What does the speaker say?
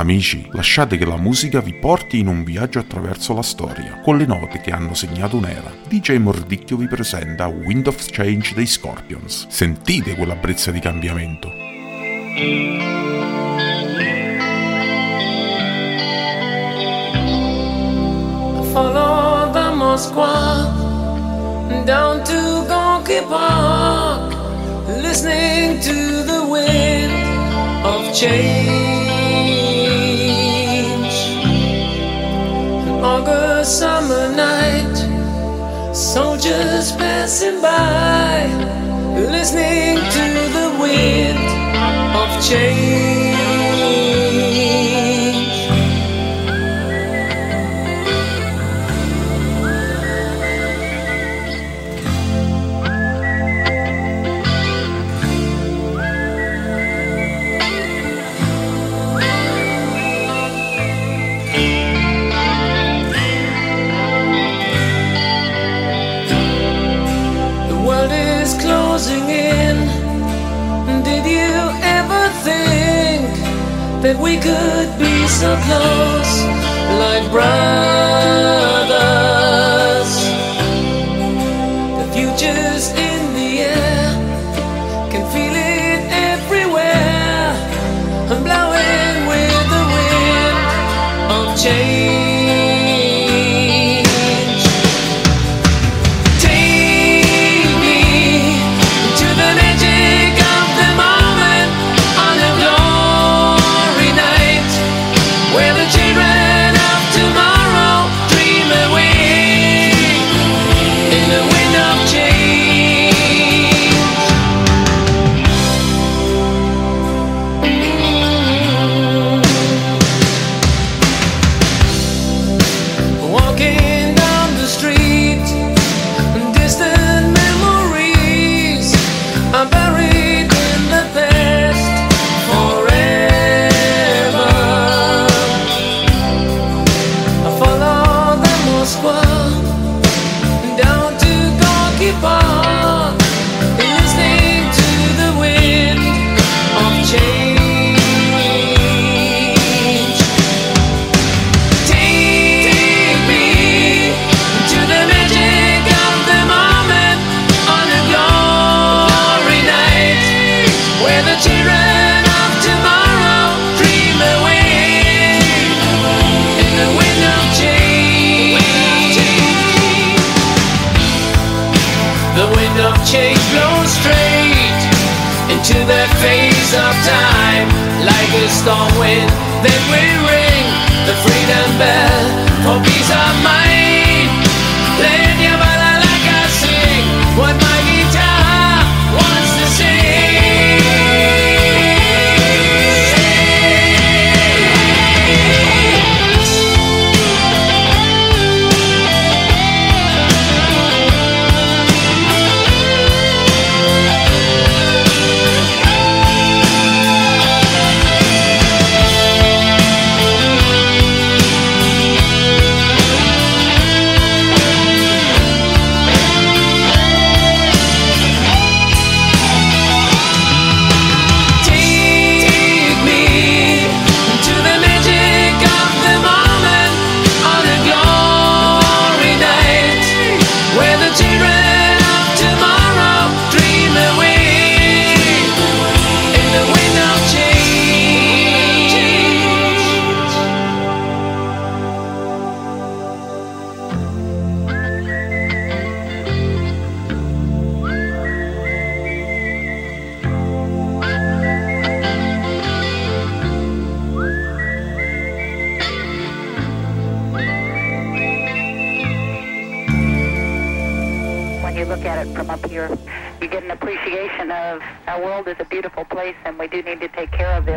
Amici, lasciate che la musica vi porti in un viaggio attraverso la storia, con le note che hanno segnato un'era. DJ Mordicchio vi presenta Wind of Change dei Scorpions. Sentite quella brezza di cambiamento. Follow the Moskva down to Gonky Park, listening to the wind of change. Soldiers passing by, listening to the wind of change. That we could be so close, like brothers? The future's in the air, can feel it everywhere. I'm blowing with the wind of change. Into that phase of time, like a storm wind that will ring the freedom bell for peace of mind. You look at it from up here, you get an appreciation of our world is a beautiful place and we do need to take care of it.